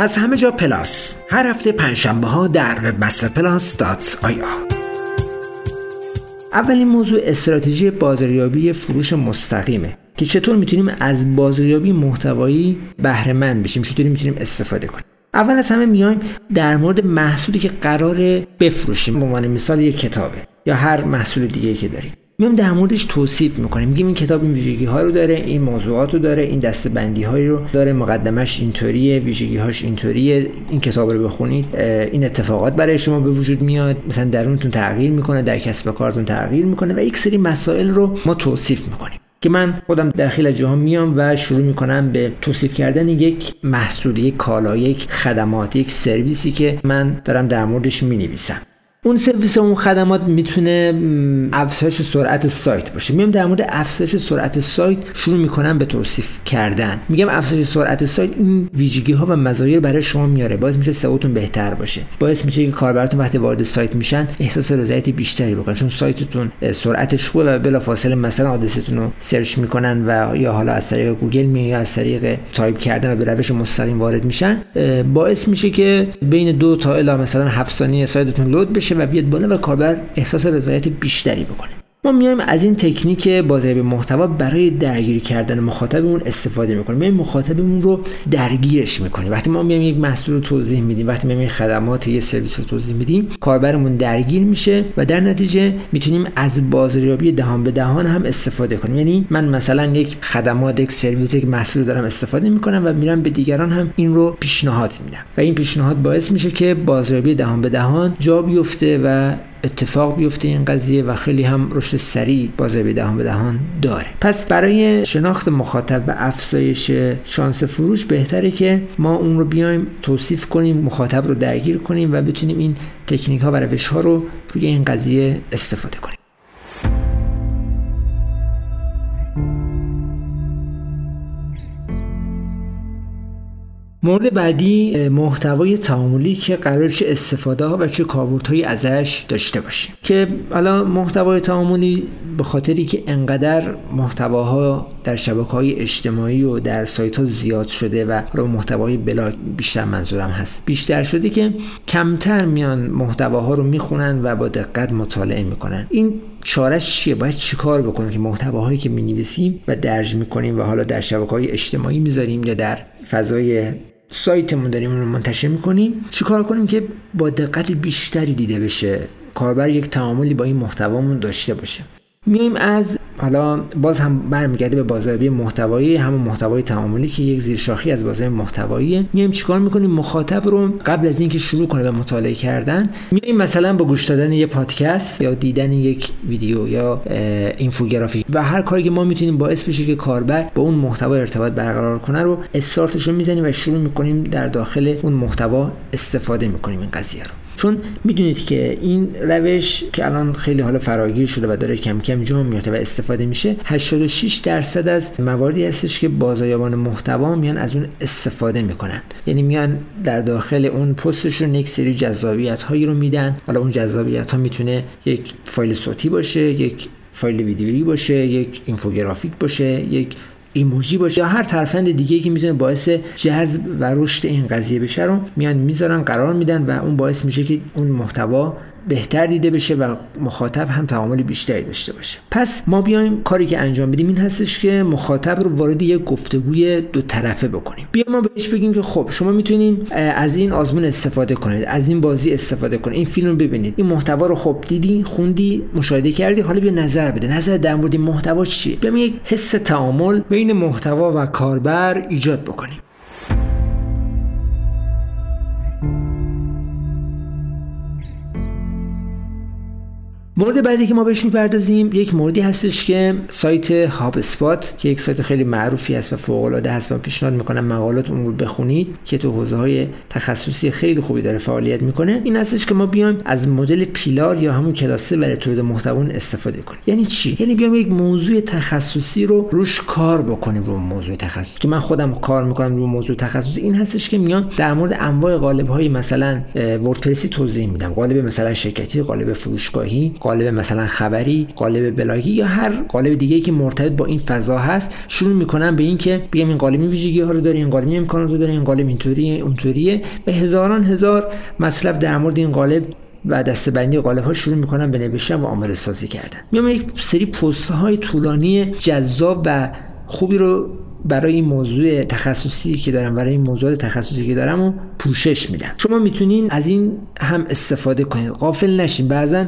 از همه جا پلاس. هر هفته پنجشنبه ها در Webmaster Plus dot ir اولین موضوع استراتژی بازاریابی فروش مستقیمه که چطور می‌تونیم از بازاریابی محتوایی بهره مند بشیم چطوری می‌تونیم استفاده کنیم. اول از همه میایم در مورد محصولی که قراره بفروشیم. به عنوان مثال یک کتابه یا هر محصول دیگه که داریم. میایم در موردش توصیف می‌کنیم میگیم این کتاب این ویژگی ها رو داره این موضوعات رو داره این دسته بندی هایی رو داره مقدمش اینطوریه ویژگی هاش اینطوریه این کتاب رو بخونید این اتفاقات برای شما به وجود میاد مثلا درونتون تغییر می‌کنه در کسب و کارتون تغییر می‌کنه و یک سری مسائل رو ما توصیف می‌کنیم. که من خودم در خیلی جاها میام و شروع می‌کنم به توصیف کردن یک محصول یک کالا یک خدمات یک سرویسی که من دارم در موردش می‌نویسم. اون سرویس اون خدمات می‌تونه افزایش سرعت سایت باشه. میام در مورد افزایش سرعت سایت شروع می‌کنم به توصیف کردن. میگم افزایش سرعت سایت این ویژگی ها و مزایا برای شما میاره. باعث میشه سئوتون بهتر باشه. باعث میشه که کاربراتون وقتی وارد سایت میشن احساس رضایت بیشتری بکنن. چون سایتتون سرعتش خوبه و بلافاصله مثلا آدرستون رو search می‌کنن و یا حالا از طریق گوگل می یا از طریق تایپ کردن و به روش مستقیم وارد میشن باعث میشه که بین دو تا الی مثلا 7 ثانیه سایتتون لود بشه و بیاد بالا و کاربر احساس رضایت بیشتری بکنه. ما میایم از این تکنیک بازاریابی محتوا برای درگیری کردن مخاطبمون استفاده می‌کنیم. میایم مخاطبمون رو درگیرش می‌کنیم. وقتی ما میایم یک محصول رو توضیح میدیم وقتی میایم خدمات یه سرویس رو توضیح میدیم کاربرمون درگیر میشه و در نتیجه می‌تونیم از بازاریابی دهان به دهان هم استفاده کنیم. یعنی من مثلا یک خدمات یک سرویس یک محصول دارم استفاده می‌کنم و میرم به دیگران هم این رو پیشنهاد میدم. و این پیشنهاد باعث میشه که بازاریابی دهان به دهان جا بیفته و اتفاق بیفته این قضیه و خیلی هم رشد سریع بازار دهان به دهان داره. پس برای شناخت مخاطب و افزایش شانس فروش بهتره که ما اون رو بیایم توصیف کنیم مخاطب رو درگیر کنیم و بتونیم این تکنیک ها و روش ها رو روی این قضیه استفاده کنیم. مورد بعدی محتوای تعاملی که قرار چه استفاده ها و چه کاربردهایی ازش داشته باشیم. که حالا محتوای تعاملی به خاطری که انقدر محتواها در شبکه های اجتماعی و در سایت ها زیاد شده و رو محتوای بلاگ بیشتر منظورم هست. بیشتر شده که کمتر میان محتواها رو می‌خونن و با دقت مطالعه می‌کنن. این چارش چیه؟ باید چیکار بکنیم که محتواهایی که می‌نویسیم و درج می‌کنیم و حالا در شبکه های اجتماعی می‌ذاریم یا در فضای سایتمون داریم اون رو منتشر می‌کنیم. چیکار کنیم که با دقت بیشتری دیده بشه؟ کاربر یک تعاملی با این محتوامون داشته باشه. میایم از حالا باز هم برمیگرده به بازاریابی محتوایی همون محتوای تعاملی که یک زیرشاخی از بازار محتوایی. میایم چیکار می‌کنیم؟ مخاطب رو قبل از اینکه شروع کنه به مطالعه کردن میایم مثلا با گوش دادن یه پادکست یا دیدن یک ویدیو یا اینفوگرافیک و هر کاری که ما می‌تونیم باعث بشه که کاربر با اون محتوا ارتباط برقرار کنه رو استارتش رو می‌زنیم و شروع می‌کنیم در داخل اون محتوا استفاده می‌کنیم این قضیه رو. چون می‌دونید که این روش که الان خیلی حالا فراگیر شده و داره کم کم جا میفته و استفاده میشه 86 درصد از مواردی هستش که بازاریابان محتوا میان از اون استفاده می‌کنن. یعنی میان در داخل اون پستشون یک سری جذابیت هایی رو میدن. حالا اون جذابیت ها می‌تونه یک فایل صوتی باشه یک فایل ویدیویی باشه یک اینفوگرافیک باشه یک ایموجی باشه یا هر ترفند دیگه که می‌تونه باعث جذب و رشد این قضیه بشه رو میان می‌ذارن قرار میدن و اون باعث میشه که اون محتوا بهتر دیده بشه و مخاطب هم تعامل بیشتری داشته باشه. پس ما بیایم کاری که انجام بدیم این هستش که مخاطب رو وارد یک گفتگوی دو طرفه بکنیم. بیا ما بهش بگیم که خب شما می‌تونین از این آزمون استفاده کنید از این بازی استفاده کنید این فیلم رو ببینید. این محتوا رو خب دیدی خوندی مشاهده کردی حالا بیا نظر بده. نظر در مورد محتوا چیه؟ بیایم یک حس تعامل بین محتوا و کاربر ایجاد بکنیم. مورد بعدی که ما بهش می‌پردازیم یک موردی هستش که سایت هاب اسپات که یک سایت خیلی معروفی است و فوق العاده هست و پیشنهاد می‌کنم مقالات اون رو بخونید که تو حوزه های تخصصی خیلی خوبی داره فعالیت می‌کنه. این هستش که ما بیایم از مدل پیلار یا همون کلاسه برای تولید محتوا استفاده کنیم. یعنی چی؟ یعنی بیام یک موضوع تخصصی رو روش کار بکنیم رو موضوع تخصصی. که من خودم کار می‌کنم رو موضوع تخصصی. این هستش که میان در مورد انواع قالب های مثلا وردپرسی توضیح میدم. قالب مثلا شرکتی قالب فروشگاهی قالب مثلا خبری قالب بلاگی یا هر قالب دیگه که مرتبط با این فضا هست شروع می‌کنن به اینکه بگم این قالب ویژگی ها رو داره این قالب امکانات رو داره این قالب اینطوریه اونطوریه. به هزاران هزار مطلب در مورد این قالب و دستبندی قالب ها شروع می‌کنن به نوشتن و آماده سازی کردن. میام یک سری پست های طولانی جذاب و خوبی رو برای این موضوع تخصصی که دارم برای این موضوع تخصصی که دارم و پوشش میدم. شما می‌تونین از این هم استفاده کنید. قافل نشین. بعضا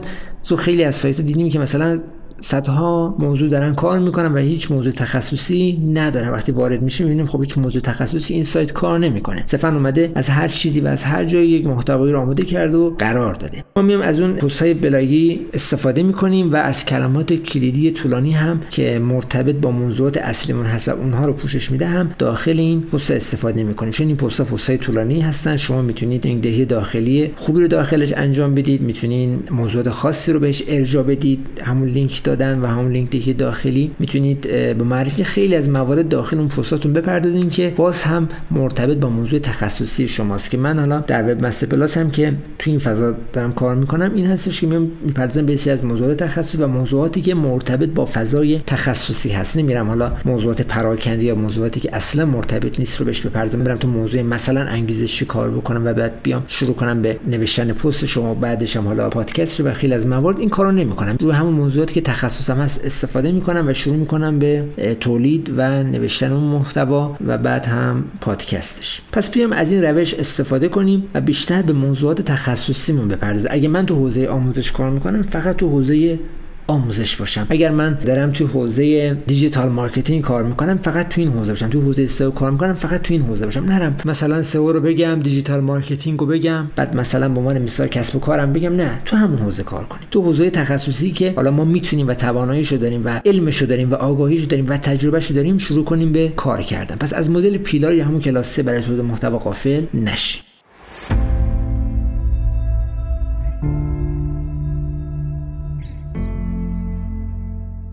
تو خیلی از سایت دیدیم که مثلا صدها موضوع دارن کار می‌کنن و هیچ موضوع تخصصی ندارن. وقتی وارد میشه می‌بینیم خب هیچ موضوع تخصصی این سایت کار نمی‌کنه. صرفا اومده از هر چیزی و از هر جایی یک محتوایی رو آماده کرده و قرار داده. ما میام از اون پست‌های بلاگی استفاده می‌کنیم و از کلمات کلیدی طولانی هم که مرتبط با موضوعات اصلیمون هست و اونها رو پوشش میده هم داخل این پست استفاده می‌کنیم. چون این پست‌ها پست‌های طولانی هستن شما می‌تونید لینک دهی داخلی خوبی رو داخلش انجام بدید. می‌تونید موضوعات خاصی رو بهش ارجاع بدید. همون لینک دادن و همون لینک دیگه داخلی می‌تونید به معرفی خیلی از موارد داخل اون پستاتون بپردازین که باز هم مرتبط با موضوع تخصصی شماست. که من حالا در وب مستر پلاس هم که تو این فضا دارم کار می‌کنم این هستش که می‌پردازم به از موضوعات تخصصی و موضوعاتی که مرتبط با فضای تخصصی هست. نمیرم حالا موضوعات پراکنده یا موضوعاتی که اصلا مرتبط نیست رو بهش بپردازم. برم تو موضوع مثلا انگیزشی کار بکنم و بعد بیام شروع کنم به نوشتن پست شما بعدش هم حالا پادکست رو و خیلی از موارد این کارو نمی‌کنم. رو همون موضوعاتی که تخصصم هست استفاده می‌کنم و شروع می‌کنم به تولید و نوشتن اون محتوا و بعد هم پادکستش. پس بیام از این روش استفاده کنیم و بیشتر به موضوعات تخصصیمون بپردازیم. اگه من تو حوزه آموزش کار می‌کنم فقط تو حوزه آموزش باشم. اگر من دارم تو حوزه digital marketing کار می‌کنم فقط تو این حوزه باشم. تو حوزه سئو کار می‌کنم فقط تو این حوزه باشم. نرم. مثلا سئو رو بگم digital marketing رو بگم. بعد مثلا به عنوان مثال کسب و کارم بگم نه. تو همون حوزه کار کنیم تو حوزه تخصصی که حالا ما می‌تونیم و تواناییشو داریم و علمشو داریم و آگاهیشو داریم و تجربهشو داریم شروع کنیم به کار کردن. پس از مدل pillar یا همون cluster برای تولید محتوا غافل نشیم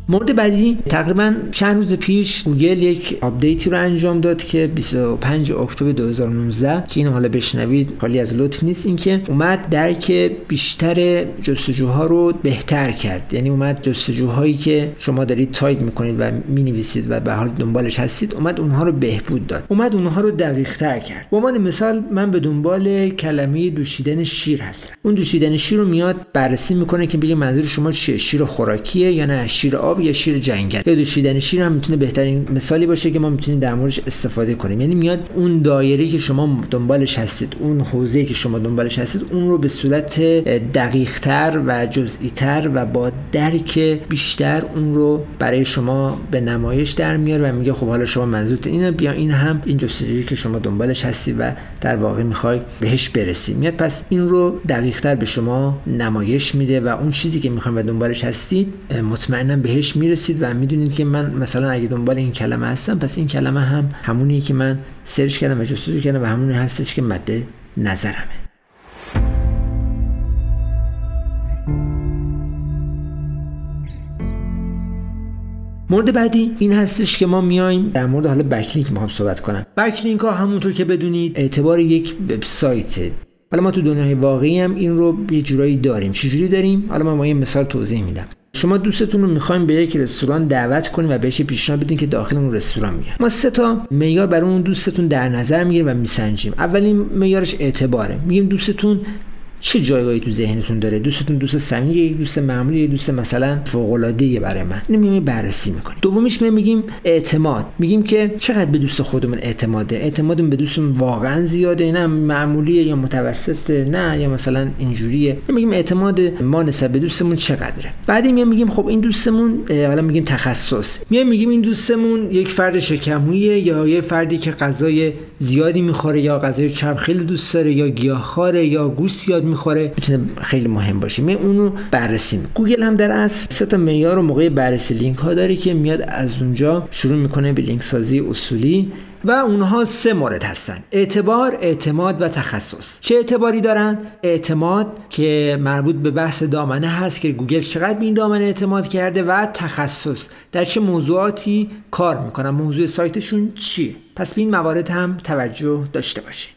مورد بعدی تقریبا چند روز پیش گوگل یک آپدیتی رو انجام داد که 25 اکتبر 2019 که اینو حالا بشنوید خالی از لطف نیست اینکه اومد درک بیشتر جستجوها رو بهتر کرد. یعنی اومد جستجوهایی که شما دارید تایپ می‌کنید و می‌نویسید و به حال دنبالش هستید اومد اونها رو بهبود داد. اومد اونها رو دقیق تر کرد. به عنوان مثال من به دنبال کلمه دوشیدن شیر هستم. اون دوشیدن شیر رو میاد بررسی می‌کنه که بگه منظور شما چیه؟ شیر خوراکیه یا نه؟ شیر آب یا شیر جنگل. یا دوشیدن شیر هم می‌تونه بهترین مثالی باشه که ما می‌تونیم در موردش استفاده کنیم. یعنی میاد اون دایره که شما دنبالش هستید اون حوزه که شما دنبالش هستید اون رو به صورت دقیق تر و جزئی تر و با درک بیشتر اون رو برای شما به نمایش در میاره و میگه خب حالا شما منظورت اینه بیا این هم این جستجویی که شما دنبالش هستی و در واقع می‌خوای بهش برسی. میاد پس این رو دقیق تر به شما نمایش میده و اون چیزی که می‌خوایم و دنبالش هستید مطمئنا بهش می‌رسید و می‌دونید که من مثلا اگه دنبال این کلمه هستم پس این کلمه هم همونی که من سرچ کردم و جستجو کردم و همونی هستش که مد نظرمه. مورد بعدی این هستش که ما میایم در مورد حالا بکلینک می‌خوام صحبت کنم. بکلینک ها همونطور که بدونید اعتبار یک وبسایت. حالا ما تو دنیای واقعی هم این رو یه جورایی داریم. چجوری داریم؟ حالا من با یه مثال توضیح میدم. شما دوستتون رو می‌خوایم به یک رستوران دعوت کنیم و بهش پیشنهاد بدین که داخل اون رستوران میاد ما سه تا معیار برای اون دوستتون در نظر می‌گیریم و میسنجیم. اولین معیارش اعتباره. میگیم دوستتون چه جایگاهی تو ذهنتون داره؟ دوستتون دوست صمیمی یک دوست معمولی یک دوست مثلا فوق العاده برای من. اینو میگیم بررسی می‌کنیم دومیش میگیم اعتماد. میگیم که چقدر به دوست خودمون اعتماده؟ اعتمادمون به دوستمون واقعا زیاده؟ نه معمولیه یا متوسط نه یا مثلا اینجوریه؟ میگیم اعتماد ما نسبت به دوستمون چقدره؟ بعدی میام میگیم خب این دوستمون حالا میگیم تخصص. میام میگیم این دوستمون یک فرد شکمویه یا یه فردی که غذای زیادی می‌خوره یا غذای چرب خیلی دوست داره یا گیاهخواره یا گوشت می‌خوره. می‌تونه خیلی مهم باشه. می اونو بررسی گوگل هم در اصل سه تا معیار و موقع بررسی لینک ها داره که میاد از اونجا شروع می‌کنه به لینک سازی اصولی و اونها سه مورد هستن. اعتبار اعتماد و تخصص. چه اعتباری دارن؟ اعتماد که مربوط به بحث دامنه هست که گوگل چقدر به این دامنه اعتماد کرده و تخصص. در چه موضوعاتی کار می‌کنن؟ موضوع سایتشون چیه پس به این موارد هم توجه داشته باشید.